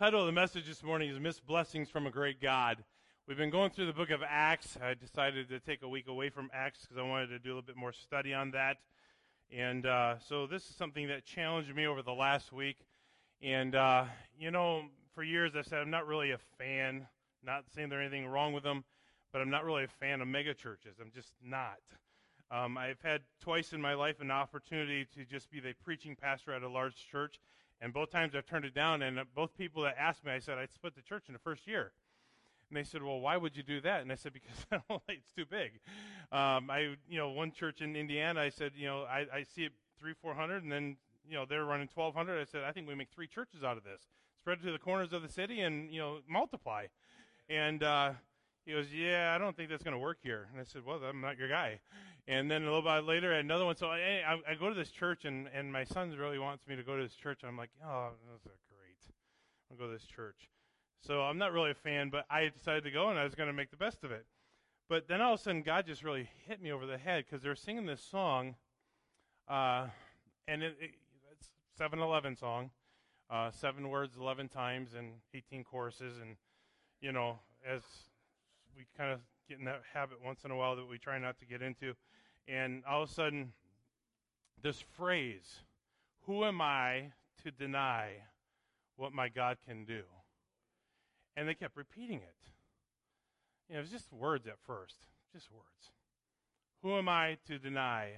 title of the message this morning is Missed Blessings from a Great God. We've been going through the book of Acts. I decided to take a week away from Acts because I wanted to do a little bit more study on that. And uh, so this is something that challenged me over the last week. And, uh, you know, for years I've said I'm not really a fan, not saying there's anything wrong with them, but I'm not really a fan of megachurches. I'm just not. Um, I've had twice in my life an opportunity to just be the preaching pastor at a large church, and both times I've turned it down, and both people that asked me, I said, I'd split the church in the first year. And they said, well, why would you do that? And I said, because it's too big. Um, I, you know, one church in Indiana, I said, you know, I, I see it three, four hundred, and then, you know, they're running 1,200. I said, I think we make three churches out of this. Spread it to the corners of the city and, you know, multiply. And, uh, he goes, Yeah, I don't think that's going to work here. And I said, Well, I'm not your guy. And then a little bit later, another one. So I, I, I go to this church, and, and my son really wants me to go to this church. I'm like, Oh, that's great. I'll go to this church. So I'm not really a fan, but I decided to go, and I was going to make the best of it. But then all of a sudden, God just really hit me over the head because they're singing this song, uh, and it, it, it's 7-Eleven song, uh, seven words, 11 times, and 18 choruses, and you know, as we kind of get in that habit once in a while that we try not to get into. And all of a sudden, this phrase, Who am I to deny what my God can do? And they kept repeating it. You know, it was just words at first, just words. Who am I to deny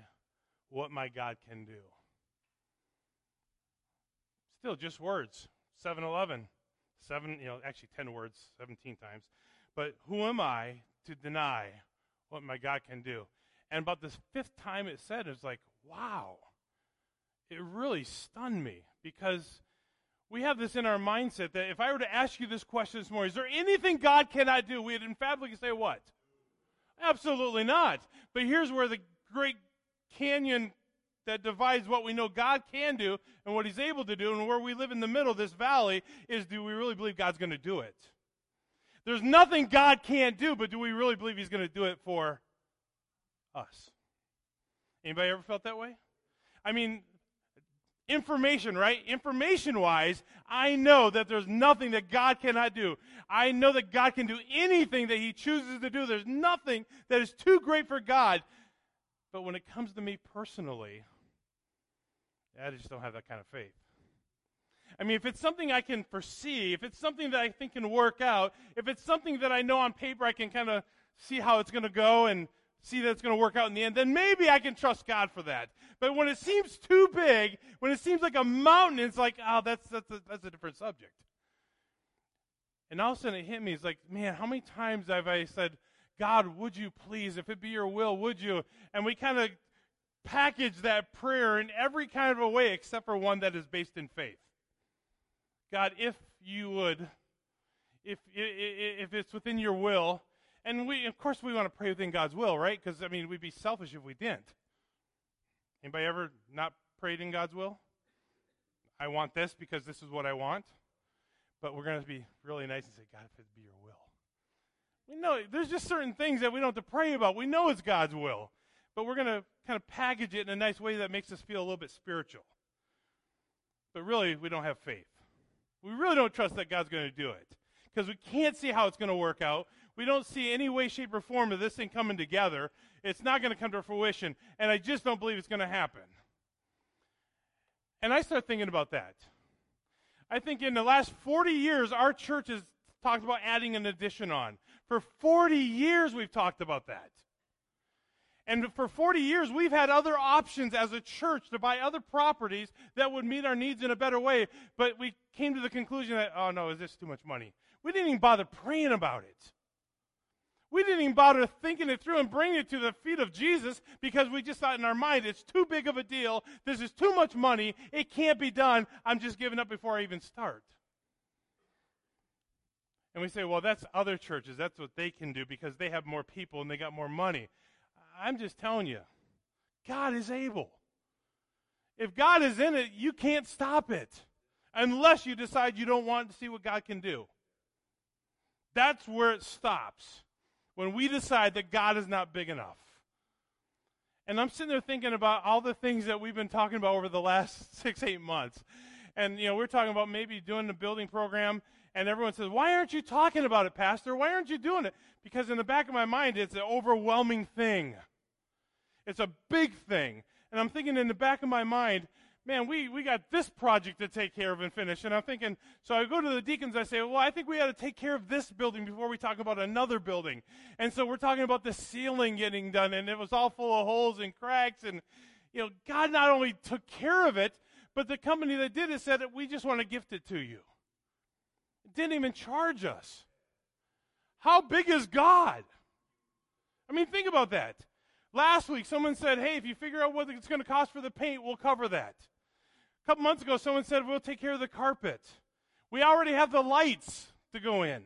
what my God can do? Still, just words. 7 Eleven. Seven, you know, actually 10 words, 17 times. But who am I to deny what my God can do? And about this fifth time it said, it was like, wow. It really stunned me because we have this in our mindset that if I were to ask you this question this morning, is there anything God cannot do? We'd emphatically say what? Absolutely not. But here's where the great canyon that divides what we know God can do and what He's able to do, and where we live in the middle of this valley is do we really believe God's going to do it? There's nothing God can't do, but do we really believe He's going to do it for us? Anybody ever felt that way? I mean, information, right? Information wise, I know that there's nothing that God cannot do. I know that God can do anything that He chooses to do. There's nothing that is too great for God. But when it comes to me personally, I just don't have that kind of faith. I mean, if it's something I can foresee, if it's something that I think can work out, if it's something that I know on paper I can kind of see how it's going to go and see that it's going to work out in the end, then maybe I can trust God for that. But when it seems too big, when it seems like a mountain, it's like, oh, that's, that's, a, that's a different subject. And all of a sudden it hit me. It's like, man, how many times have I said, God, would you please, if it be your will, would you? And we kind of package that prayer in every kind of a way except for one that is based in faith. God, if you would, if, if it's within your will, and we, of course, we want to pray within God's will, right? Because, I mean, we'd be selfish if we didn't. Anybody ever not prayed in God's will? I want this because this is what I want. But we're going to be really nice and say, God, if it be your will. We know there's just certain things that we don't have to pray about. We know it's God's will. But we're going to kind of package it in a nice way that makes us feel a little bit spiritual. But really, we don't have faith. We really don't trust that God's going to do it because we can't see how it's going to work out. We don't see any way, shape, or form of this thing coming together. It's not going to come to fruition, and I just don't believe it's going to happen. And I start thinking about that. I think in the last 40 years, our church has talked about adding an addition on. For 40 years, we've talked about that. And for 40 years, we've had other options as a church to buy other properties that would meet our needs in a better way. But we came to the conclusion that, oh no, is this too much money? We didn't even bother praying about it. We didn't even bother thinking it through and bringing it to the feet of Jesus because we just thought in our mind, it's too big of a deal. This is too much money. It can't be done. I'm just giving up before I even start. And we say, well, that's other churches. That's what they can do because they have more people and they got more money. I'm just telling you, God is able. If God is in it, you can't stop it unless you decide you don't want to see what God can do. That's where it stops. When we decide that God is not big enough. And I'm sitting there thinking about all the things that we've been talking about over the last six, eight months. And, you know, we're talking about maybe doing the building program, and everyone says, Why aren't you talking about it, Pastor? Why aren't you doing it? Because in the back of my mind, it's an overwhelming thing. It's a big thing. And I'm thinking in the back of my mind, man, we, we got this project to take care of and finish. And I'm thinking, so I go to the deacons, I say, well, I think we got to take care of this building before we talk about another building. And so we're talking about the ceiling getting done, and it was all full of holes and cracks. And, you know, God not only took care of it, but the company that did it said, we just want to gift it to you. It didn't even charge us. How big is God? I mean, think about that. Last week, someone said, hey, if you figure out what it's going to cost for the paint, we'll cover that. A couple months ago, someone said, we'll take care of the carpet. We already have the lights to go in.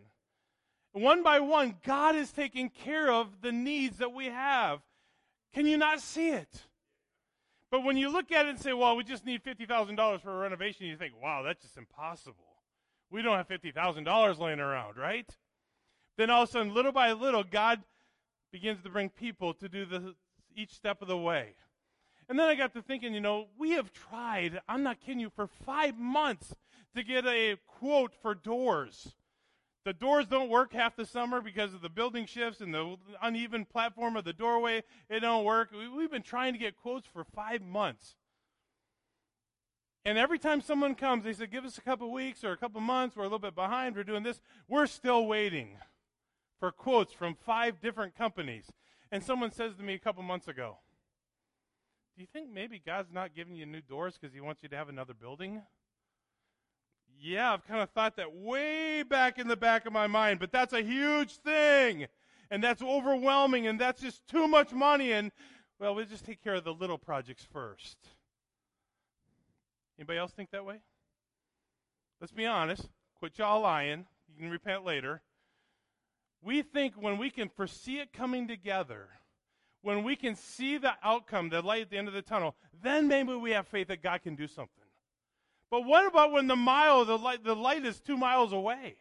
One by one, God is taking care of the needs that we have. Can you not see it? But when you look at it and say, well, we just need $50,000 for a renovation, you think, wow, that's just impossible. We don't have $50,000 laying around, right? Then all of a sudden, little by little, God begins to bring people to do the, each step of the way. And then I got to thinking, you know, we have tried, I'm not kidding you, for five months to get a quote for doors. The doors don't work half the summer because of the building shifts and the uneven platform of the doorway. It don't work. We've been trying to get quotes for five months. And every time someone comes, they say, give us a couple weeks or a couple months. We're a little bit behind. We're doing this. We're still waiting for quotes from five different companies. And someone says to me a couple months ago, Do you think maybe God's not giving you new doors because he wants you to have another building? Yeah, I've kind of thought that way back in the back of my mind, but that's a huge thing. And that's overwhelming, and that's just too much money. And, well, we'll just take care of the little projects first. Anybody else think that way? Let's be honest. Quit y'all lying. You can repent later. We think when we can foresee it coming together, when we can see the outcome, the light at the end of the tunnel, then maybe we have faith that God can do something. But what about when the mile, the light, the light is two miles away?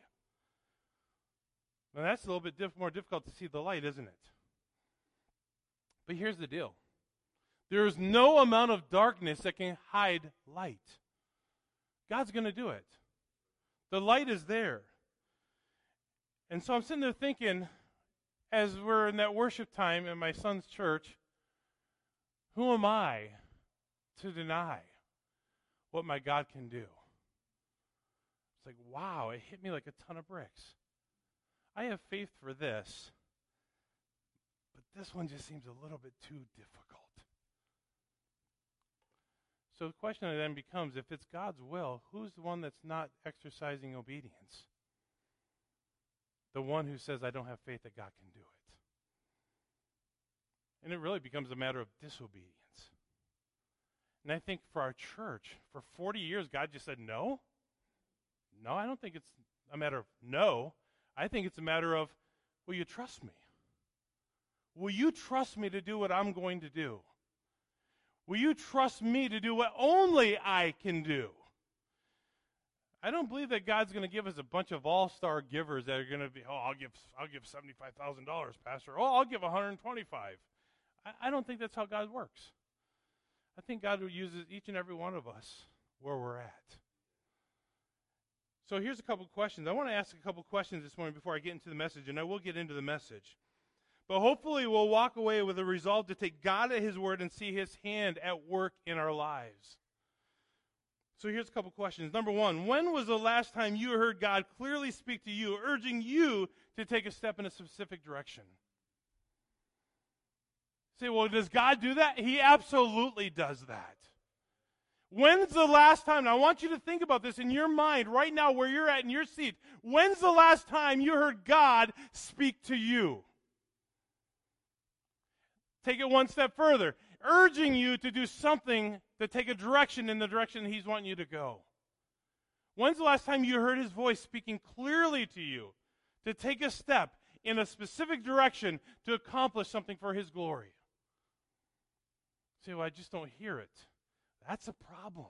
Well, that's a little bit diff- more difficult to see the light, isn't it? But here's the deal there is no amount of darkness that can hide light. God's going to do it. The light is there. And so I'm sitting there thinking, as we're in that worship time in my son's church, who am I to deny what my God can do? It's like, wow, it hit me like a ton of bricks. I have faith for this, but this one just seems a little bit too difficult. So the question then becomes if it's God's will, who's the one that's not exercising obedience? The one who says, I don't have faith that God can do it. And it really becomes a matter of disobedience. And I think for our church, for 40 years, God just said, no. No, I don't think it's a matter of no. I think it's a matter of, will you trust me? Will you trust me to do what I'm going to do? Will you trust me to do what only I can do? I don't believe that God's going to give us a bunch of all-star givers that are going to be, oh, I'll give, I'll give seventy-five thousand dollars, Pastor. Oh, I'll give one hundred twenty-five. I, I don't think that's how God works. I think God uses each and every one of us where we're at. So here's a couple questions. I want to ask a couple questions this morning before I get into the message, and I will get into the message. But hopefully, we'll walk away with a resolve to take God at His word and see His hand at work in our lives. So here's a couple questions. Number one, when was the last time you heard God clearly speak to you, urging you to take a step in a specific direction? Say, well, does God do that? He absolutely does that. When's the last time? Now, I want you to think about this in your mind right now where you're at in your seat. When's the last time you heard God speak to you? Take it one step further urging you to do something to take a direction in the direction He's wanting you to go. When's the last time you heard His voice speaking clearly to you to take a step in a specific direction to accomplish something for His glory? say, well, I just don't hear it. That's a problem.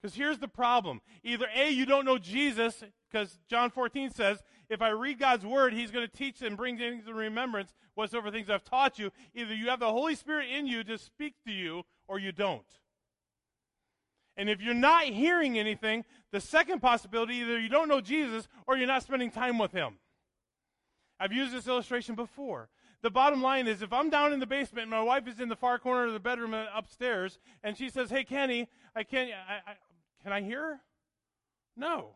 Because here's the problem. Either A, you don't know Jesus, because John 14 says, if I read God's word, he's going to teach and bring things to remembrance whatsoever things I've taught you. Either you have the Holy Spirit in you to speak to you, or you don't. And if you're not hearing anything, the second possibility either you don't know Jesus or you're not spending time with him. I've used this illustration before. The bottom line is if I'm down in the basement and my wife is in the far corner of the bedroom uh, upstairs and she says, Hey, Kenny, I can't, I, can I hear? No.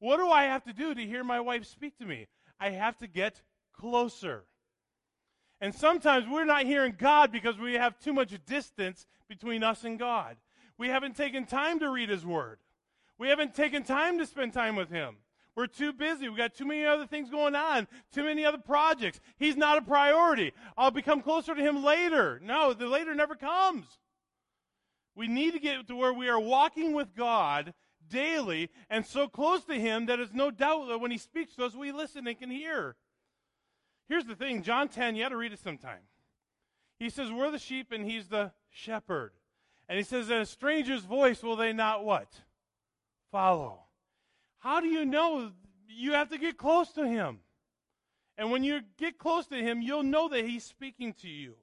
What do I have to do to hear my wife speak to me? I have to get closer. And sometimes we're not hearing God because we have too much distance between us and God. We haven't taken time to read His Word. We haven't taken time to spend time with Him. We're too busy. We've got too many other things going on, too many other projects. He's not a priority. I'll become closer to Him later. No, the later never comes. We need to get to where we are walking with God daily and so close to Him that it's no doubt that when He speaks to us, we listen and can hear. Here's the thing John 10, you got to read it sometime. He says, We're the sheep and He's the shepherd. And he says, "In a stranger's voice will they not what? Follow. How do you know? You have to get close to him. And when you get close to him, you'll know that he's speaking to you.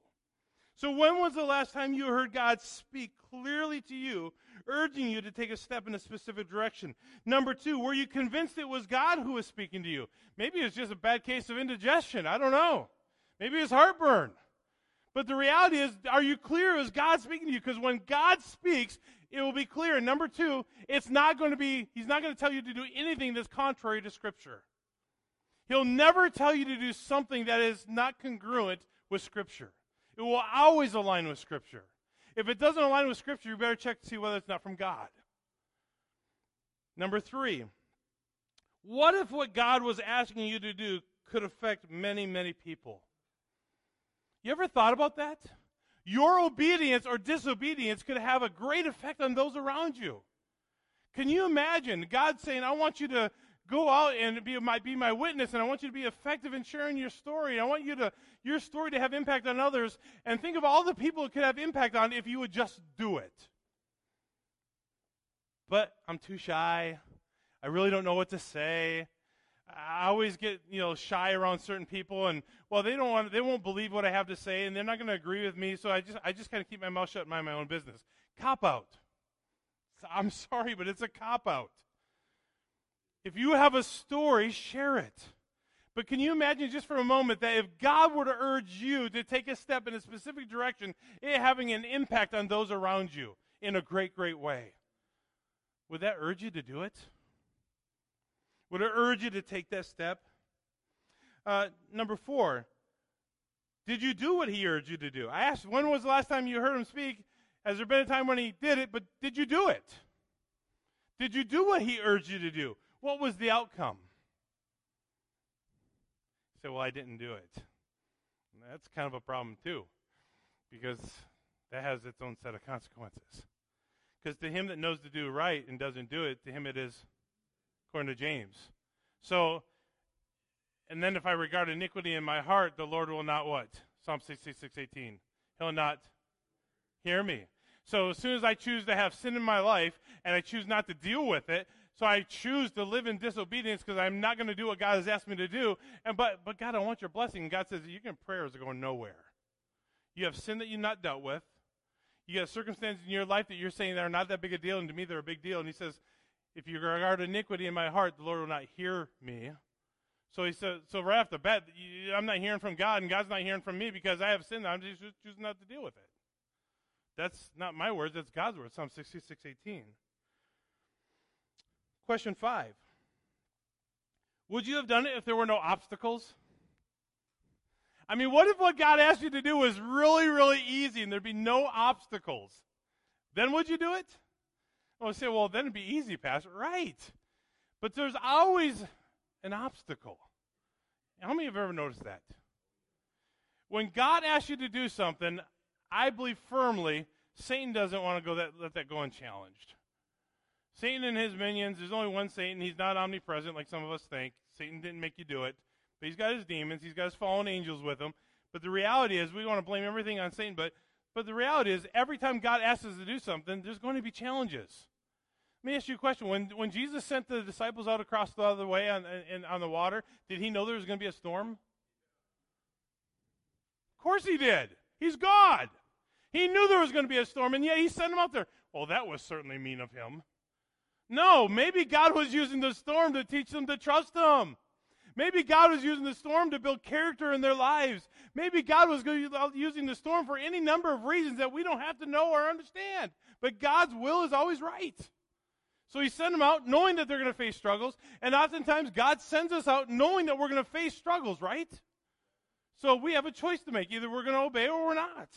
So, when was the last time you heard God speak clearly to you, urging you to take a step in a specific direction? Number two, were you convinced it was God who was speaking to you? Maybe it's just a bad case of indigestion. I don't know. Maybe it's heartburn. But the reality is, are you clear? Is God speaking to you? Because when God speaks, it will be clear. And number two, it's not going to be, He's not going to tell you to do anything that's contrary to Scripture. He'll never tell you to do something that is not congruent with Scripture. It will always align with Scripture. If it doesn't align with Scripture, you better check to see whether it's not from God. Number three, what if what God was asking you to do could affect many, many people? You ever thought about that? Your obedience or disobedience could have a great effect on those around you. Can you imagine God saying, I want you to go out and be my, be my witness, and I want you to be effective in sharing your story. I want you to your story to have impact on others. And think of all the people it could have impact on if you would just do it. But I'm too shy. I really don't know what to say. I always get you know shy around certain people, and well, they don't want, they won't believe what I have to say, and they're not going to agree with me. So I just, I just kind of keep my mouth shut and mind my own business. Cop out. I'm sorry, but it's a cop out. If you have a story, share it. But can you imagine just for a moment that if God were to urge you to take a step in a specific direction, it having an impact on those around you in a great, great way? Would that urge you to do it? Would it urge you to take that step? Uh, number four, did you do what he urged you to do? I asked, when was the last time you heard him speak? Has there been a time when he did it, but did you do it? Did you do what he urged you to do? What was the outcome? You say, well, I didn't do it. that's kind of a problem, too, because that has its own set of consequences. Because to him that knows to do right and doesn't do it, to him it is according to James. So, and then if I regard iniquity in my heart, the Lord will not what? Psalm 66, 18. He'll not hear me. So as soon as I choose to have sin in my life and I choose not to deal with it, so I choose to live in disobedience because I'm not going to do what God has asked me to do. And but but God, I want your blessing. And God says your can prayers are going nowhere. You have sin that you've not dealt with. You have circumstances in your life that you're saying that are not that big a deal, and to me they're a big deal. And He says, if you regard iniquity in my heart, the Lord will not hear me. So he said, so right off the bat, I'm not hearing from God, and God's not hearing from me because I have sinned. I'm just choosing not to deal with it. That's not my words, that's God's words. Psalm 66, 18. Question five. Would you have done it if there were no obstacles? I mean, what if what God asked you to do was really, really easy and there'd be no obstacles? Then would you do it? Well, say, well, then it'd be easy, Pastor. Right. But there's always an obstacle. How many have ever noticed that? When God asks you to do something, I believe firmly Satan doesn't want to go that, let that go unchallenged. Satan and his minions, there's only one Satan. He's not omnipresent like some of us think. Satan didn't make you do it. But he's got his demons, he's got his fallen angels with him. But the reality is, we want to blame everything on Satan, but but the reality is, every time God asks us to do something, there's going to be challenges. Let me ask you a question. When, when Jesus sent the disciples out across the other way on, in, on the water, did he know there was going to be a storm? Of course he did. He's God. He knew there was going to be a storm, and yet he sent them out there. Well, that was certainly mean of him. No, maybe God was using the storm to teach them to trust him. Maybe God was using the storm to build character in their lives. Maybe God was uh, using the storm for any number of reasons that we don't have to know or understand. But God's will is always right. So he sent them out knowing that they're going to face struggles. And oftentimes God sends us out knowing that we're going to face struggles, right? So we have a choice to make. Either we're going to obey or we're not.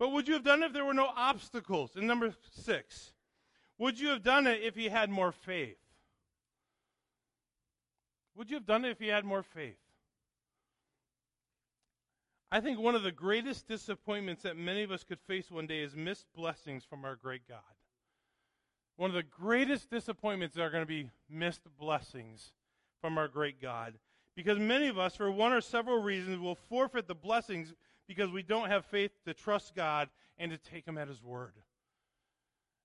But would you have done it if there were no obstacles? And number six, would you have done it if he had more faith? Would you have done it if he had more faith? I think one of the greatest disappointments that many of us could face one day is missed blessings from our great God. One of the greatest disappointments are going to be missed blessings from our great God. Because many of us, for one or several reasons, will forfeit the blessings because we don't have faith to trust God and to take Him at His word.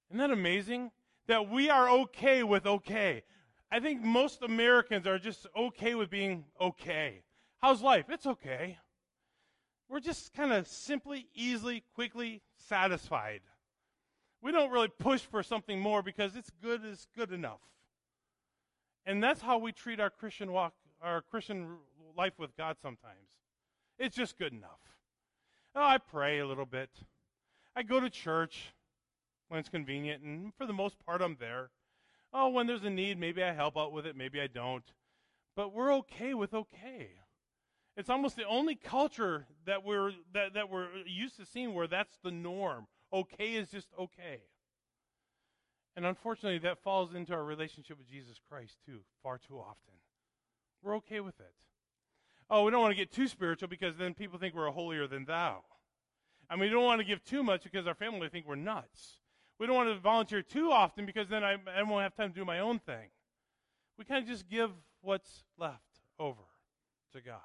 Isn't that amazing? That we are okay with okay. I think most Americans are just okay with being okay. How's life? It's okay. We're just kind of simply, easily, quickly satisfied. We don't really push for something more because it's good is good enough. And that's how we treat our Christian walk, our Christian life with God sometimes. It's just good enough. Oh, I pray a little bit. I go to church when it's convenient, and for the most part, I'm there. Oh, when there's a need, maybe I help out with it, maybe I don't. But we're okay with okay. It's almost the only culture that we're that, that we're used to seeing where that's the norm. Okay is just okay. And unfortunately, that falls into our relationship with Jesus Christ too, far too often. We're okay with it. Oh, we don't want to get too spiritual because then people think we're holier than thou. And we don't want to give too much because our family think we're nuts. We don't want to volunteer too often because then I, I won't have time to do my own thing. We kind of just give what's left over to God.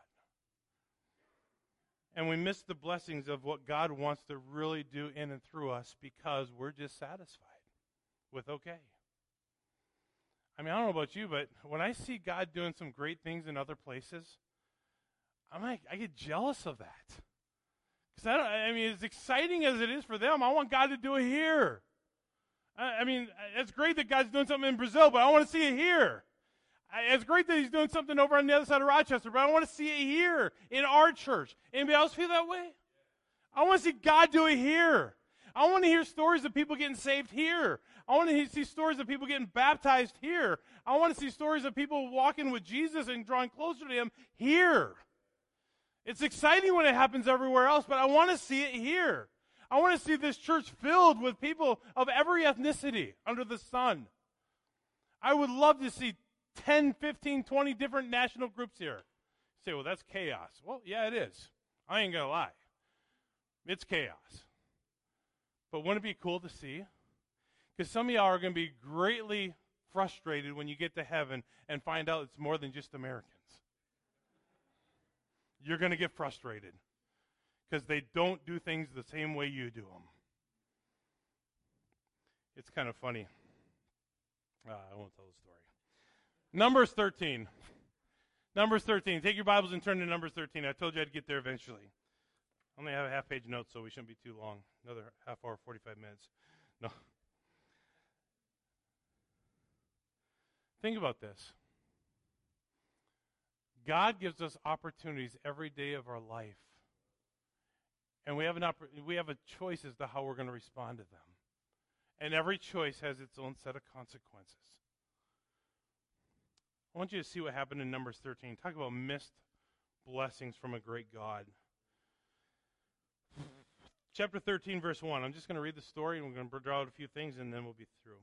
And we miss the blessings of what God wants to really do in and through us because we're just satisfied with okay. I mean, I don't know about you, but when I see God doing some great things in other places, I'm like, I get jealous of that. Because I, I mean, as exciting as it is for them, I want God to do it here. I, mean, it's great that God's doing something in Brazil, but I want to see it here. It's great that he's doing something over on the other side of Rochester, but I want to see it here in our church. Anybody else feel that way? I want to see God do it here. I want to hear stories of people getting saved here. I want to see stories of people getting baptized here. I want to see stories of people walking with Jesus and drawing closer to him here. It's exciting when it happens everywhere else, but I want to see it here. I want to see this church filled with people of every ethnicity under the sun. I would love to see 10, 15, 20 different national groups here. You say, well, that's chaos. Well, yeah, it is. I ain't going to lie. It's chaos. But wouldn't it be cool to see? Because some of y'all are going to be greatly frustrated when you get to heaven and find out it's more than just Americans. You're going to get frustrated because they don't do things the same way you do them. It's kind of funny. Uh, I won't tell the story. Numbers 13. Numbers 13. Take your Bibles and turn to Numbers 13. I told you I'd get there eventually. I only have a half page note, so we shouldn't be too long. Another half hour, 45 minutes. No. Think about this. God gives us opportunities every day of our life. And we have, an oppor- we have a choice as to how we're going to respond to them. And every choice has its own set of consequences. I want you to see what happened in Numbers 13. Talk about missed blessings from a great God. Chapter 13, verse 1. I'm just going to read the story and we're going to draw out a few things and then we'll be through.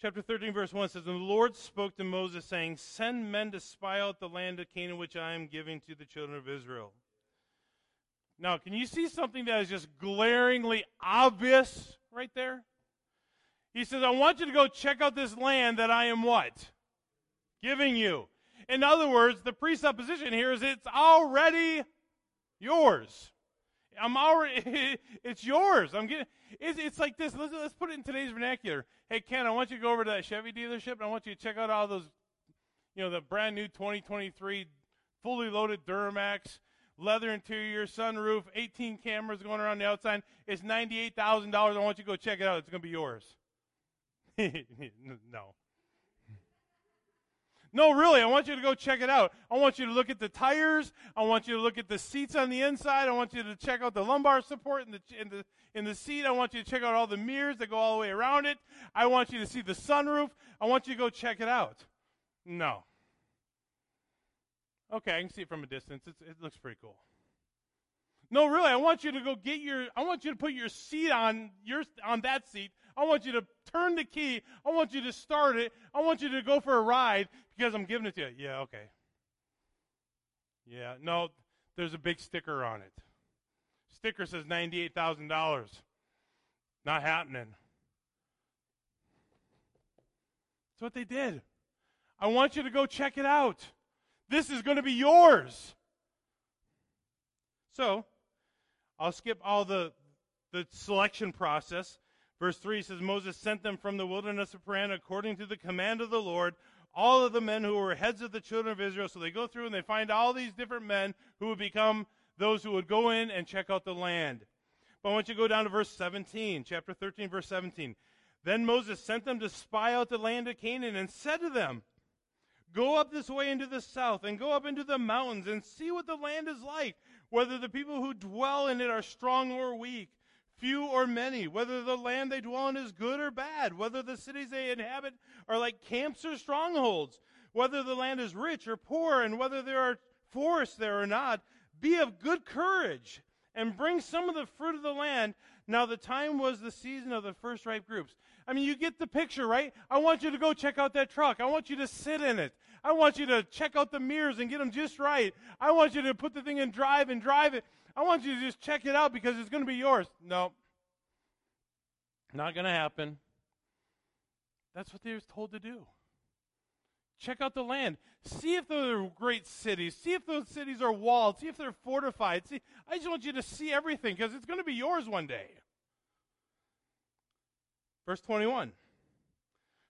Chapter 13, verse 1 says, And the Lord spoke to Moses, saying, Send men to spy out the land of Canaan, which I am giving to the children of Israel. Now, can you see something that is just glaringly obvious right there? He says, I want you to go check out this land that I am what? giving you. In other words, the presupposition here is it's already yours. I'm already, it's yours. I'm getting, it's, it's like this. Let's, let's put it in today's vernacular. Hey, Ken, I want you to go over to that Chevy dealership and I want you to check out all those, you know, the brand new 2023 fully loaded Duramax leather interior, sunroof, 18 cameras going around the outside. It's $98,000. I want you to go check it out. It's going to be yours. no. No, really, I want you to go check it out. I want you to look at the tires. I want you to look at the seats on the inside. I want you to check out the lumbar support in the, in the, in the seat. I want you to check out all the mirrors that go all the way around it. I want you to see the sunroof. I want you to go check it out. No. Okay, I can see it from a distance. It's, it looks pretty cool. No, really, I want you to go get your. I want you to put your seat on your on that seat. I want you to turn the key. I want you to start it. I want you to go for a ride because I'm giving it to you. Yeah, okay. Yeah, no, there's a big sticker on it. Sticker says ninety-eight thousand dollars. Not happening. That's what they did. I want you to go check it out. This is going to be yours. So, I'll skip all the, the selection process. Verse 3 says, Moses sent them from the wilderness of Paran according to the command of the Lord, all of the men who were heads of the children of Israel. So they go through and they find all these different men who would become those who would go in and check out the land. But I want you to go down to verse 17, chapter 13, verse 17. Then Moses sent them to spy out the land of Canaan and said to them, Go up this way into the south and go up into the mountains and see what the land is like, whether the people who dwell in it are strong or weak, few or many, whether the land they dwell in is good or bad, whether the cities they inhabit are like camps or strongholds, whether the land is rich or poor, and whether there are forests there or not. Be of good courage and bring some of the fruit of the land. Now, the time was the season of the first ripe groups. I mean, you get the picture, right? I want you to go check out that truck. I want you to sit in it. I want you to check out the mirrors and get them just right. I want you to put the thing in drive and drive it. I want you to just check it out because it's going to be yours. No. Not going to happen. That's what they were told to do. Check out the land. See if they're great cities. See if those cities are walled. See if they're fortified. See, I just want you to see everything because it's going to be yours one day. Verse 21.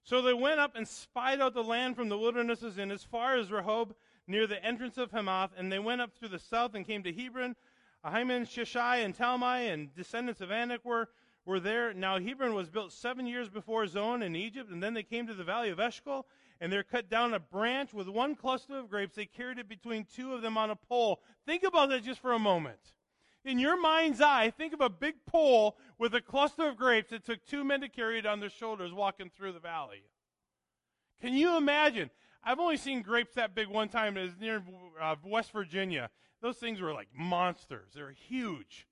So they went up and spied out the land from the wildernesses and as far as Rehob near the entrance of Hamath, and they went up through the south and came to Hebron. Ahiman, Sheshai, and Talmai, and descendants of Anak were, were there. Now Hebron was built seven years before Zoan in Egypt, and then they came to the valley of Eshcol, and there cut down a branch with one cluster of grapes. They carried it between two of them on a pole. Think about that just for a moment. In your mind's eye, think of a big pole with a cluster of grapes that took two men to carry it on their shoulders walking through the valley. Can you imagine? I've only seen grapes that big one time. It was near uh, West Virginia. Those things were like monsters. They're huge.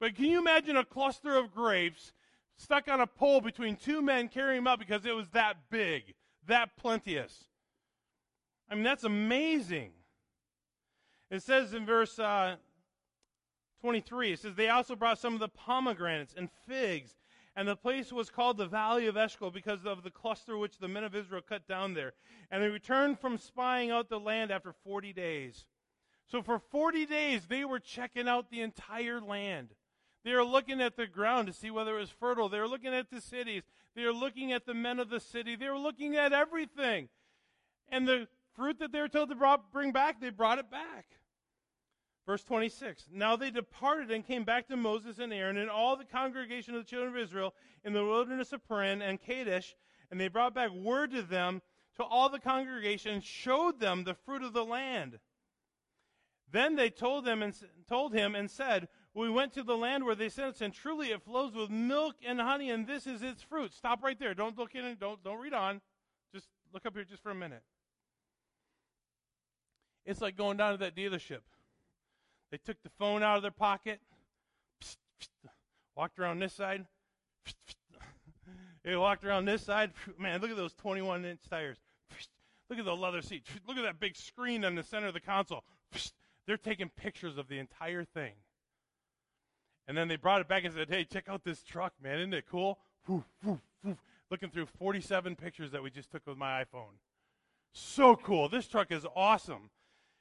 But can you imagine a cluster of grapes stuck on a pole between two men carrying them up because it was that big? That plenteous. I mean, that's amazing. It says in verse uh, 23, it says, They also brought some of the pomegranates and figs, and the place was called the Valley of Eshcol because of the cluster which the men of Israel cut down there. And they returned from spying out the land after 40 days. So for 40 days, they were checking out the entire land. They were looking at the ground to see whether it was fertile. They were looking at the cities. They were looking at the men of the city. They were looking at everything. And the fruit that they were told to bring back, they brought it back. Verse 26. Now they departed and came back to Moses and Aaron and all the congregation of the children of Israel in the wilderness of Paran and Kadesh, and they brought back word to them, to all the congregation, and showed them the fruit of the land. Then they told them and told him and said, we went to the land where they sent us, and truly it flows with milk and honey, and this is its fruit. Stop right there. Don't look in and don't don't read on. Just look up here just for a minute. It's like going down to that dealership. They took the phone out of their pocket, walked around this side. they walked around this side. Man, look at those 21 inch tires. Look at the leather seat. Look at that big screen in the center of the console. They're taking pictures of the entire thing. And then they brought it back and said, hey, check out this truck, man. Isn't it cool? Woof, woof, woof. Looking through 47 pictures that we just took with my iPhone. So cool. This truck is awesome.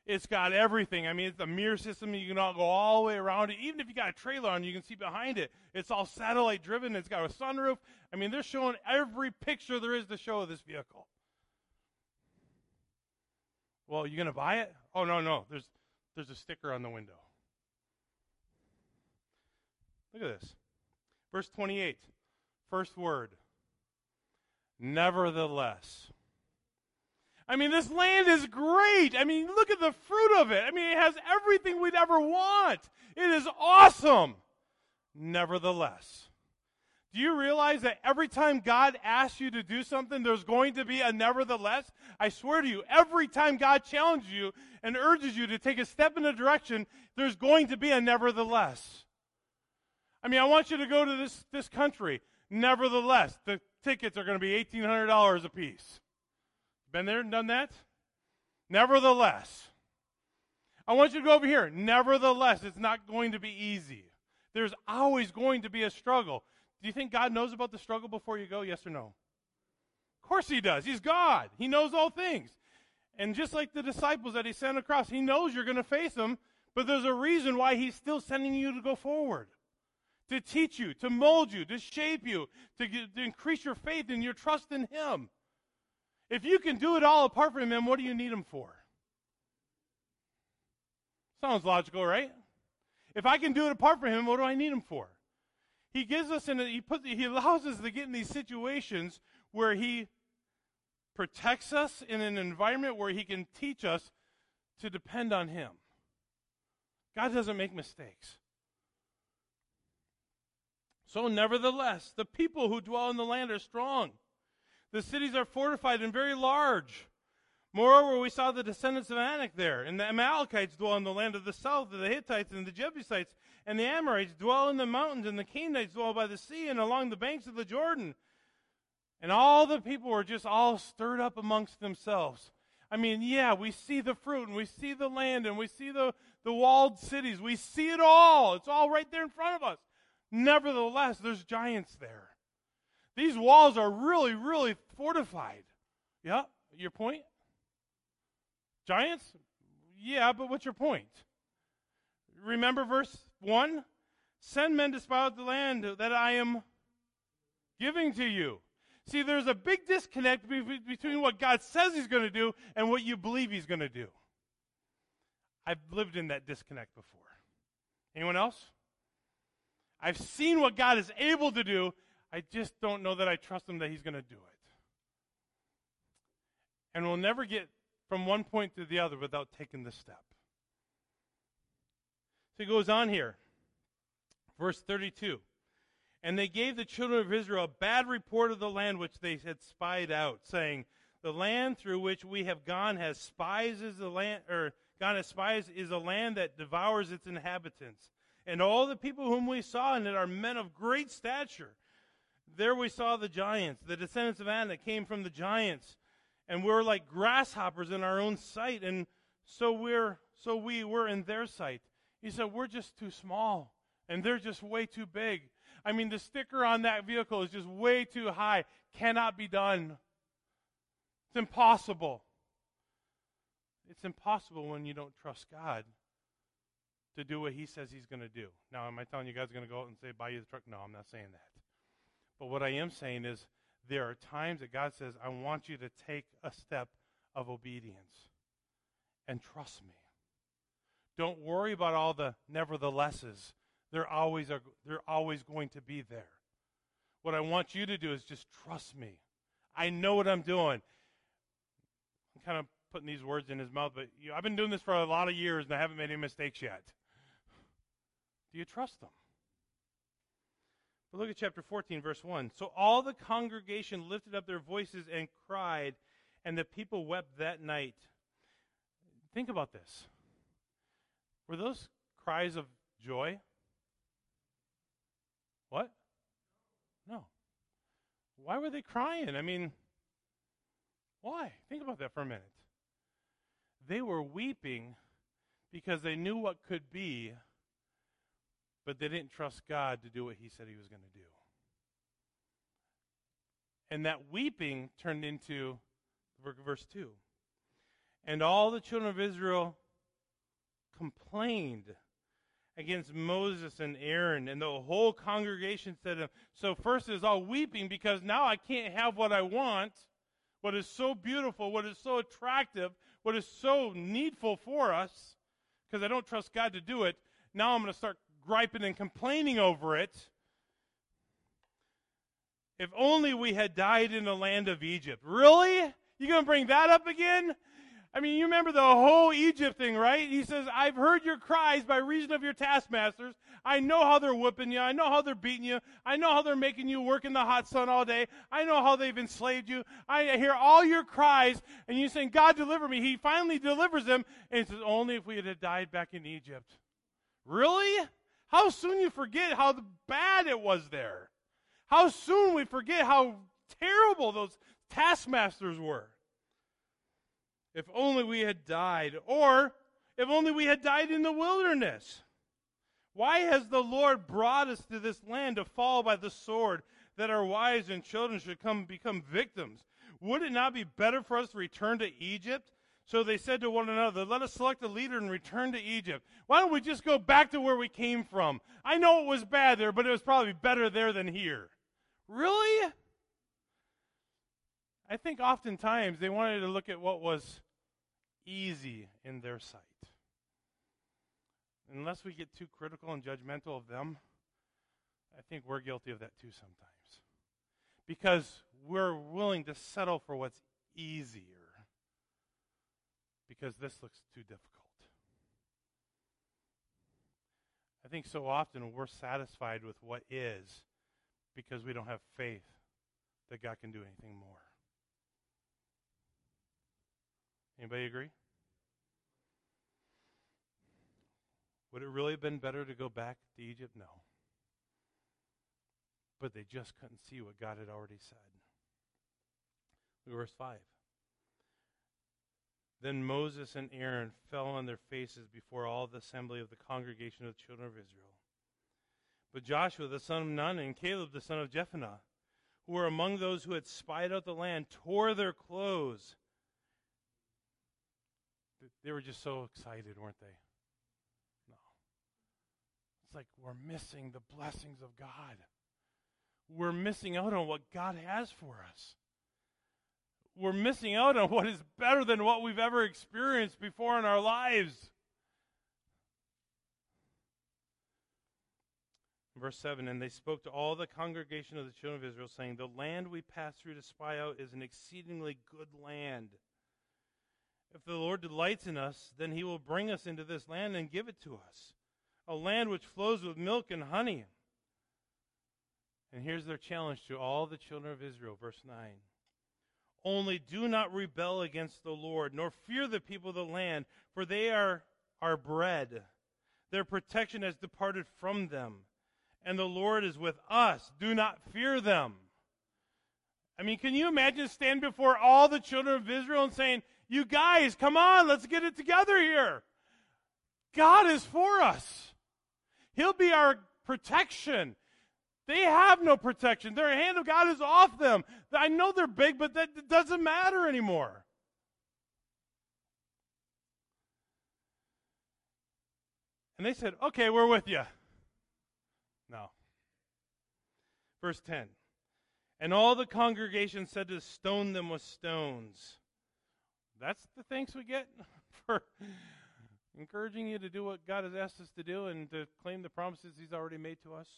It's got everything. I mean, it's a mirror system. You can all go all the way around it. Even if you got a trailer on, you can see behind it. It's all satellite driven. It's got a sunroof. I mean, they're showing every picture there is to show of this vehicle. Well, you to buy it? Oh, no, no. There's, there's a sticker on the window. Look at this. Verse 28, first word. Nevertheless. I mean, this land is great. I mean, look at the fruit of it. I mean, it has everything we'd ever want. It is awesome. Nevertheless. Do you realize that every time God asks you to do something, there's going to be a nevertheless? I swear to you, every time God challenges you and urges you to take a step in a direction, there's going to be a nevertheless. I mean, I want you to go to this, this country. Nevertheless, the tickets are going to be $1,800 a piece. Been there and done that? Nevertheless. I want you to go over here. Nevertheless, it's not going to be easy. There's always going to be a struggle. Do you think God knows about the struggle before you go? Yes or no? Of course he does. He's God. He knows all things. And just like the disciples that he sent across, he knows you're going to face them, but there's a reason why he's still sending you to go forward. To teach you, to mold you, to shape you, to, get, to increase your faith and your trust in him. If you can do it all apart from him, what do you need him for? Sounds logical, right? If I can do it apart from him, what do I need him for? He gives us and he puts he allows us to get in these situations where he protects us in an environment where he can teach us to depend on him. God doesn't make mistakes. So nevertheless, the people who dwell in the land are strong. The cities are fortified and very large. Moreover, we saw the descendants of Anak there, and the Amalekites dwell in the land of the south, and the Hittites and the Jebusites and the Amorites dwell in the mountains, and the Canaanites dwell by the sea and along the banks of the Jordan. And all the people were just all stirred up amongst themselves. I mean, yeah, we see the fruit, and we see the land, and we see the, the walled cities. We see it all. It's all right there in front of us. Nevertheless, there's giants there. These walls are really, really fortified. Yeah, your point? Giants? Yeah, but what's your point? Remember verse 1 Send men to spy out the land that I am giving to you. See, there's a big disconnect between what God says He's going to do and what you believe He's going to do. I've lived in that disconnect before. Anyone else? I've seen what God is able to do. I just don't know that I trust Him that He's going to do it. And we'll never get from one point to the other without taking the step. So he goes on here. Verse 32. And they gave the children of Israel a bad report of the land which they had spied out, saying, The land through which we have gone has spies is the land or gone as spies is a land that devours its inhabitants. And all the people whom we saw in it are men of great stature. There we saw the giants. The descendants of Anak came from the giants. And we're like grasshoppers in our own sight, and so we're so we were in their sight. He said, We're just too small, and they're just way too big. I mean, the sticker on that vehicle is just way too high. Cannot be done. It's impossible. It's impossible when you don't trust God to do what He says He's going to do. Now, am I telling you guys going to go out and say, buy you the truck? No, I'm not saying that. But what I am saying is, there are times that God says, I want you to take a step of obedience and trust me. Don't worry about all the neverthelesses. They're always, are, they're always going to be there. What I want you to do is just trust me. I know what I'm doing. I'm kind of putting these words in his mouth, but you, I've been doing this for a lot of years and I haven't made any mistakes yet. Do you trust them? But look at chapter 14, verse 1. So all the congregation lifted up their voices and cried, and the people wept that night. Think about this. Were those cries of joy? What? No. Why were they crying? I mean, why? Think about that for a minute. They were weeping because they knew what could be, but they didn't trust God to do what He said He was going to do. And that weeping turned into verse 2. And all the children of Israel complained against Moses and Aaron, and the whole congregation said to So first is all weeping because now I can't have what I want, what is so beautiful, what is so attractive, what is so needful for us, because I don't trust God to do it. Now I'm going to start griping and complaining over it. If only we had died in the land of Egypt. Really? You going to bring that up again? I mean, you remember the whole Egypt thing, right? He says, I've heard your cries by reason of your taskmasters. I know how they're whipping you. I know how they're beating you. I know how they're making you work in the hot sun all day. I know how they've enslaved you. I hear all your cries, and you saying, God, deliver me. He finally delivers them, and he says, Only if we had died back in Egypt. Really? How soon you forget how bad it was there. How soon we forget how terrible those taskmasters were. If only we had died, or if only we had died in the wilderness. Why has the Lord brought us to this land to fall by the sword, that our wives and children should come become victims? Would it not be better for us to return to Egypt? So they said to one another, Let us select a leader and return to Egypt. Why don't we just go back to where we came from? I know it was bad there, but it was probably better there than here. Really? I think oftentimes they wanted to look at what was easy in their sight. Unless we get too critical and judgmental of them, I think we're guilty of that too sometimes. Because we're willing to settle for what's easier because this looks too difficult. I think so often we're satisfied with what is because we don't have faith that God can do anything more. Anybody agree? Would it really have been better to go back to Egypt? No. But they just couldn't see what God had already said. Verse 5. Then Moses and Aaron fell on their faces before all the assembly of the congregation of the children of Israel. But Joshua the son of Nun and Caleb the son of Jephunneh, who were among those who had spied out the land, tore their clothes they were just so excited, weren't they? No. It's like we're missing the blessings of God. We're missing out on what God has for us. We're missing out on what is better than what we've ever experienced before in our lives. Verse 7 And they spoke to all the congregation of the children of Israel, saying, The land we passed through to spy out is an exceedingly good land. If the Lord delights in us, then he will bring us into this land and give it to us, a land which flows with milk and honey. And here's their challenge to all the children of Israel, verse 9. Only do not rebel against the Lord, nor fear the people of the land, for they are our bread. Their protection has departed from them, and the Lord is with us. Do not fear them. I mean, can you imagine standing before all the children of Israel and saying, you guys, come on, let's get it together here. God is for us. He'll be our protection. They have no protection. Their hand of God is off them. I know they're big, but that doesn't matter anymore. And they said, Okay, we're with you. No. Verse 10 And all the congregation said to stone them with stones. That's the thanks we get for encouraging you to do what God has asked us to do and to claim the promises He's already made to us.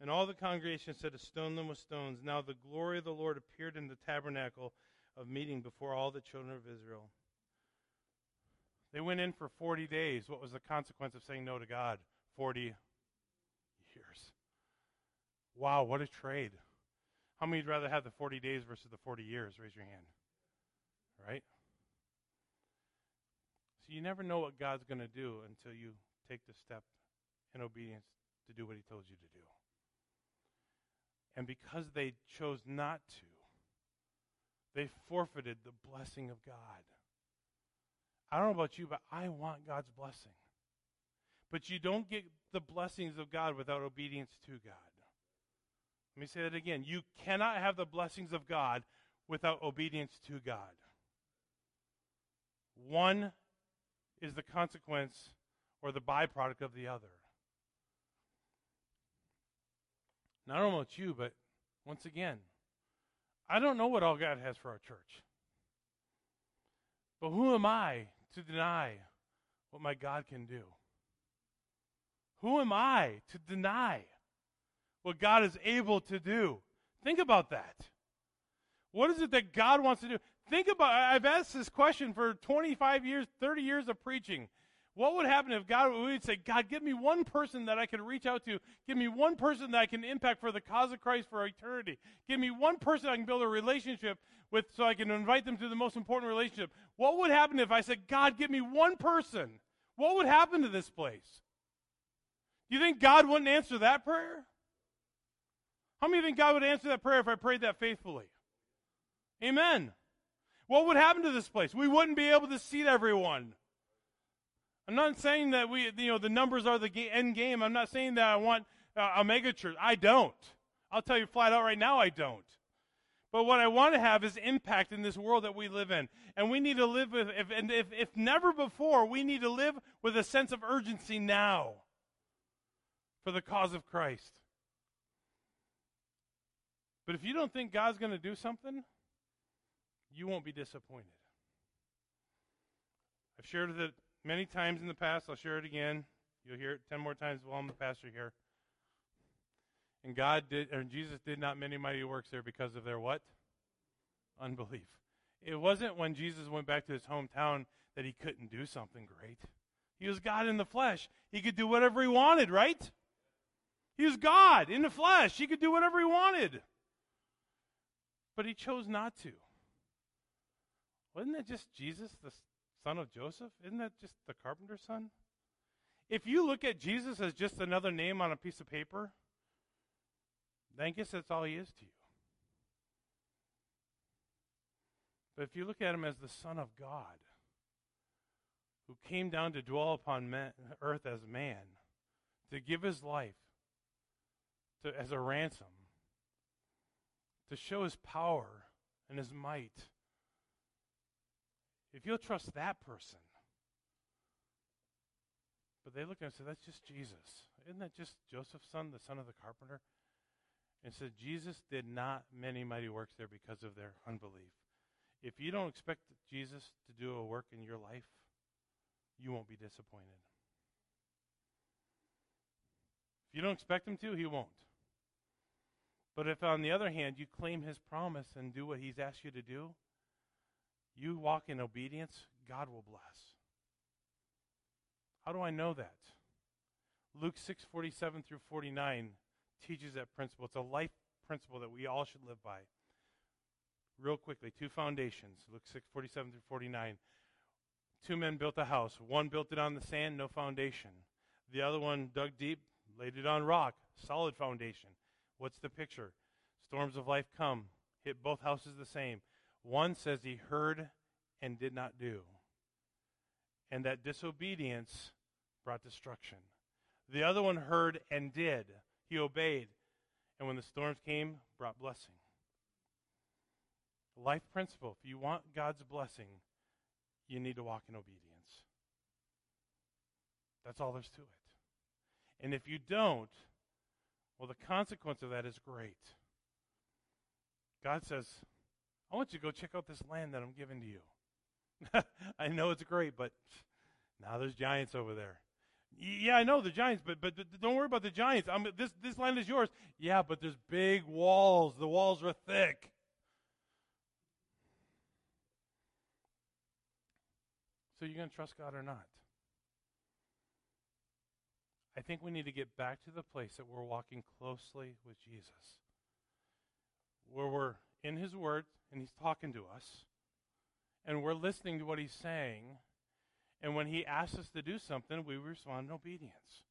And all the congregation said to stone them with stones. Now the glory of the Lord appeared in the tabernacle of meeting before all the children of Israel. They went in for 40 days. What was the consequence of saying no to God? 40 years. Wow, what a trade. How many would rather have the 40 days versus the 40 years? Raise your hand right? So you never know what God's going to do until you take the step in obedience to do what He told you to do. And because they chose not to, they forfeited the blessing of God. I don't know about you, but I want God's blessing. But you don't get the blessings of God without obedience to God. Let me say that again. You cannot have the blessings of God without obedience to God. One is the consequence or the byproduct of the other. Don't know about you, but once again, I don't know what all God has for our church. But who am I to deny what my God can do? Who am I to deny what God is able to do? Think about that. What is it that God wants to do? Think about I've asked this question for 25 years, 30 years of preaching. What would happen if God would say, God, give me one person that I can reach out to. Give me one person that I can impact for the cause of Christ for eternity. Give me one person I can build a relationship with so I can invite them to the most important relationship. What would happen if I said, God, give me one person? What would happen to this place? Do you think God wouldn't answer that prayer? How many think God would answer that prayer if I prayed that faithfully? Amen. What would happen to this place? We wouldn't be able to seat everyone. I'm not saying that we, you know, the numbers are the end game. I'm not saying that I want uh, a mega church. I don't. I'll tell you flat out right now, I don't. But what I want to have is impact in this world that we live in. And we need to live with, if, and if, if never before, we need to live with a sense of urgency now for the cause of Christ. But if you don't think God's going to do something, you won't be disappointed. I've shared it many times in the past. I'll share it again. You'll hear it ten more times while I'm the pastor here. And God did, and Jesus did not many mighty works there because of their what? Unbelief. It wasn't when Jesus went back to his hometown that he couldn't do something great. He was God in the flesh. He could do whatever he wanted, right? He was God in the flesh. He could do whatever he wanted. But he chose not to. Wasn't that just Jesus, the son of Joseph? Isn't that just the carpenter's son? If you look at Jesus as just another name on a piece of paper, then I guess that's all he is to you. But if you look at him as the Son of God, who came down to dwell upon man, earth as man, to give his life to, as a ransom, to show his power and his might, if you'll trust that person, but they looked at him and said, that's just Jesus. Isn't that just Joseph's son, the son of the carpenter? And said, Jesus did not many mighty works there because of their unbelief. If you don't expect Jesus to do a work in your life, you won't be disappointed. If you don't expect him to, he won't. But if, on the other hand, you claim his promise and do what he's asked you to do, you walk in obedience, God will bless. How do I know that? Luke 6:47 through 49 teaches that principle. It's a life principle that we all should live by. Real quickly, two foundations. Luke 6:47 through 49. Two men built a house. One built it on the sand, no foundation. The other one dug deep, laid it on rock, solid foundation. What's the picture? Storms of life come, hit both houses the same. One says he heard and did not do. And that disobedience brought destruction. The other one heard and did. He obeyed. And when the storms came, brought blessing. Life principle if you want God's blessing, you need to walk in obedience. That's all there's to it. And if you don't, well, the consequence of that is great. God says, I want you to go check out this land that I'm giving to you. I know it's great, but now there's giants over there. Yeah, I know the giants, but but don't worry about the giants. I'm, this this land is yours. Yeah, but there's big walls. The walls are thick. So you're going to trust God or not? I think we need to get back to the place that we're walking closely with Jesus, where we're in His Word and He's talking to us, and we're listening to what He's saying. And when He asks us to do something, we respond in obedience,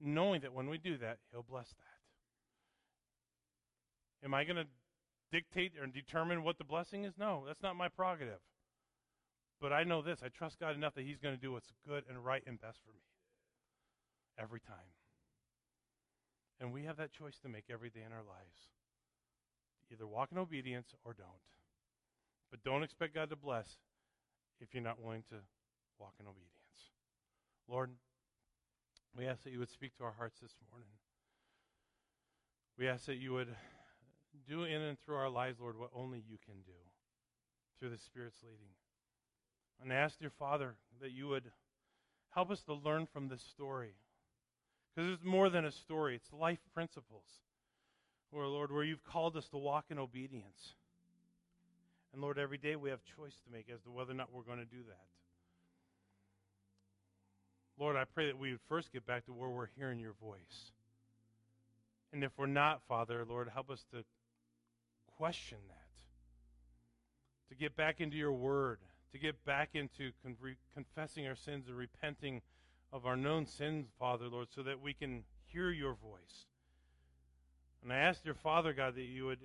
knowing that when we do that, He'll bless that. Am I going to dictate or determine what the blessing is? No, that's not my prerogative. But I know this I trust God enough that He's going to do what's good and right and best for me every time. And we have that choice to make every day in our lives. Either walk in obedience or don't. But don't expect God to bless if you're not willing to walk in obedience. Lord, we ask that you would speak to our hearts this morning. We ask that you would do in and through our lives, Lord, what only you can do through the Spirit's leading. And I ask, dear Father, that you would help us to learn from this story Because it's more than a story, it's life principles. Or, Lord, where you've called us to walk in obedience. And Lord, every day we have choice to make as to whether or not we're going to do that. Lord, I pray that we would first get back to where we're hearing your voice. And if we're not, Father, Lord, help us to question that. To get back into your word, to get back into con- confessing our sins and repenting of our known sins, Father, Lord, so that we can hear your voice. And I ask your Father, God, that you would,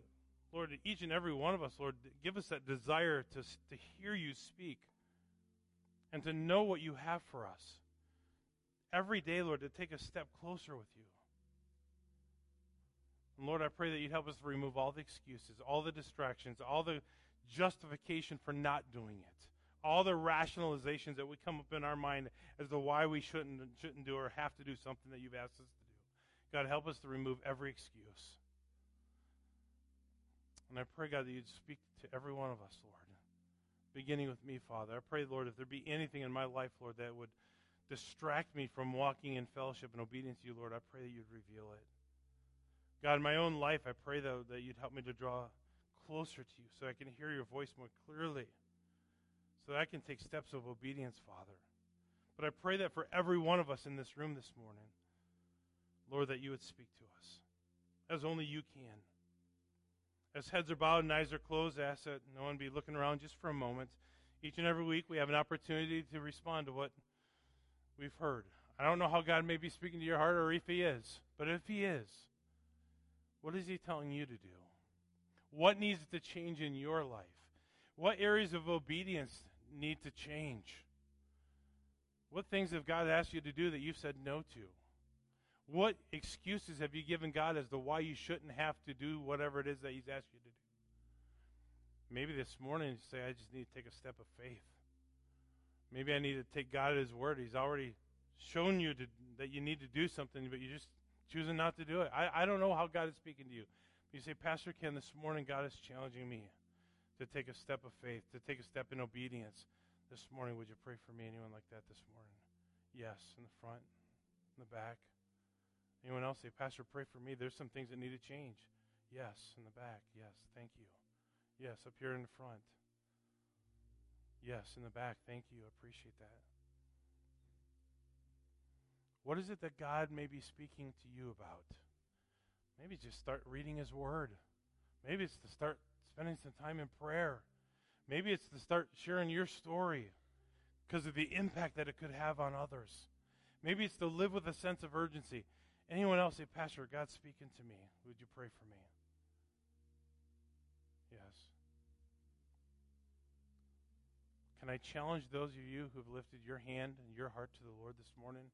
Lord, each and every one of us, Lord, give us that desire to, to hear you speak and to know what you have for us. Every day, Lord, to take a step closer with you. And Lord, I pray that you'd help us to remove all the excuses, all the distractions, all the justification for not doing it all the rationalizations that would come up in our mind as to why we shouldn't shouldn't do or have to do something that you've asked us to. God, help us to remove every excuse. And I pray, God, that you'd speak to every one of us, Lord. Beginning with me, Father. I pray, Lord, if there be anything in my life, Lord, that would distract me from walking in fellowship and obedience to you, Lord, I pray that you'd reveal it. God, in my own life, I pray, though, that you'd help me to draw closer to you so I can hear your voice more clearly so that I can take steps of obedience, Father. But I pray that for every one of us in this room this morning, Lord, that you would speak to us as only you can. As heads are bowed and eyes are closed, I ask that no one be looking around just for a moment. Each and every week, we have an opportunity to respond to what we've heard. I don't know how God may be speaking to your heart or if He is, but if He is, what is He telling you to do? What needs to change in your life? What areas of obedience need to change? What things have God asked you to do that you've said no to? What excuses have you given God as to why you shouldn't have to do whatever it is that He's asked you to do? Maybe this morning you say, I just need to take a step of faith. Maybe I need to take God at His word. He's already shown you to, that you need to do something, but you're just choosing not to do it. I, I don't know how God is speaking to you. But you say, Pastor Ken, this morning God is challenging me to take a step of faith, to take a step in obedience. This morning, would you pray for me? Anyone like that this morning? Yes, in the front, in the back. Anyone else say, Pastor, pray for me. There's some things that need to change. Yes, in the back. Yes, thank you. Yes, up here in the front. Yes, in the back. Thank you. I appreciate that. What is it that God may be speaking to you about? Maybe just start reading His Word. Maybe it's to start spending some time in prayer. Maybe it's to start sharing your story because of the impact that it could have on others. Maybe it's to live with a sense of urgency. Anyone else say, Pastor, God's speaking to me. Would you pray for me? Yes. Can I challenge those of you who have lifted your hand and your heart to the Lord this morning?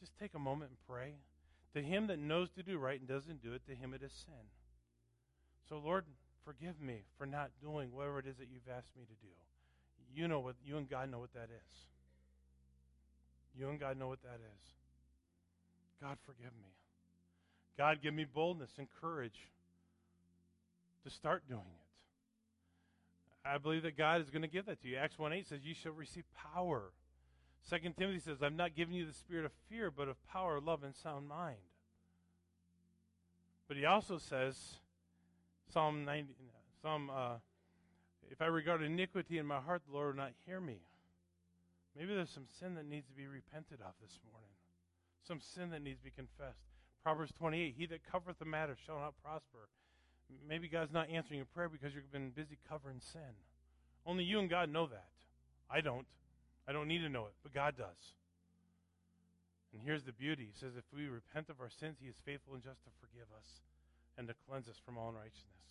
Just take a moment and pray. To him that knows to do right and doesn't do it, to him it is sin. So, Lord, Forgive me for not doing whatever it is that you've asked me to do. You know what you and God know what that is. You and God know what that is. God forgive me. God give me boldness and courage to start doing it. I believe that God is going to give that to you. Acts 1 8 says, You shall receive power. 2 Timothy says, I'm not giving you the spirit of fear, but of power, love, and sound mind. But he also says, Psalm 90, Psalm, uh, if I regard iniquity in my heart, the Lord will not hear me. Maybe there's some sin that needs to be repented of this morning. Some sin that needs to be confessed. Proverbs 28, he that covereth the matter shall not prosper. Maybe God's not answering your prayer because you've been busy covering sin. Only you and God know that. I don't. I don't need to know it, but God does. And here's the beauty. He says, if we repent of our sins, he is faithful and just to forgive us and to cleanse us from all unrighteousness.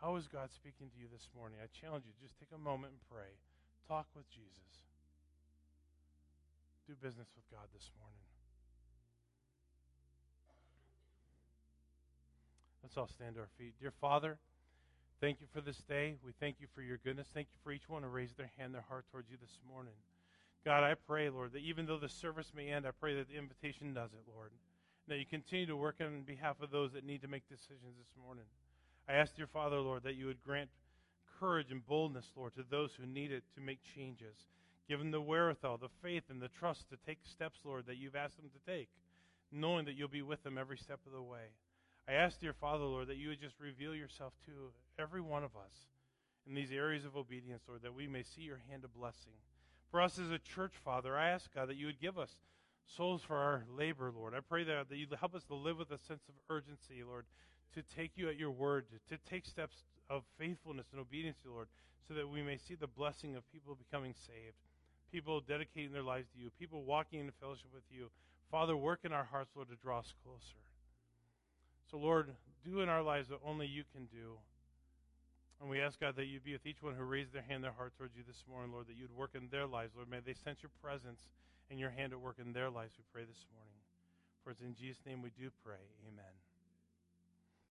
How is God speaking to you this morning? I challenge you, just take a moment and pray. Talk with Jesus. Do business with God this morning. Let's all stand to our feet. Dear Father, thank you for this day. We thank you for your goodness. Thank you for each one who raised their hand, their heart towards you this morning. God, I pray, Lord, that even though the service may end, I pray that the invitation does it, Lord that you continue to work on behalf of those that need to make decisions this morning. I ask your Father, Lord, that you would grant courage and boldness, Lord, to those who need it to make changes. Give them the wherewithal, the faith, and the trust to take steps, Lord, that you've asked them to take, knowing that you'll be with them every step of the way. I ask, dear Father, Lord, that you would just reveal yourself to every one of us in these areas of obedience, Lord, that we may see your hand of blessing. For us as a church, Father, I ask, God, that you would give us souls for our labor, Lord. I pray that, that you'd help us to live with a sense of urgency, Lord, to take you at your word, to take steps of faithfulness and obedience, Lord, so that we may see the blessing of people becoming saved, people dedicating their lives to you, people walking in fellowship with you. Father, work in our hearts, Lord, to draw us closer. So, Lord, do in our lives what only you can do. And we ask, God, that you be with each one who raised their hand, their heart towards you this morning, Lord, that you'd work in their lives, Lord. May they sense your presence and your hand at work in their lives, we pray this morning. For it's in Jesus' name we do pray. Amen.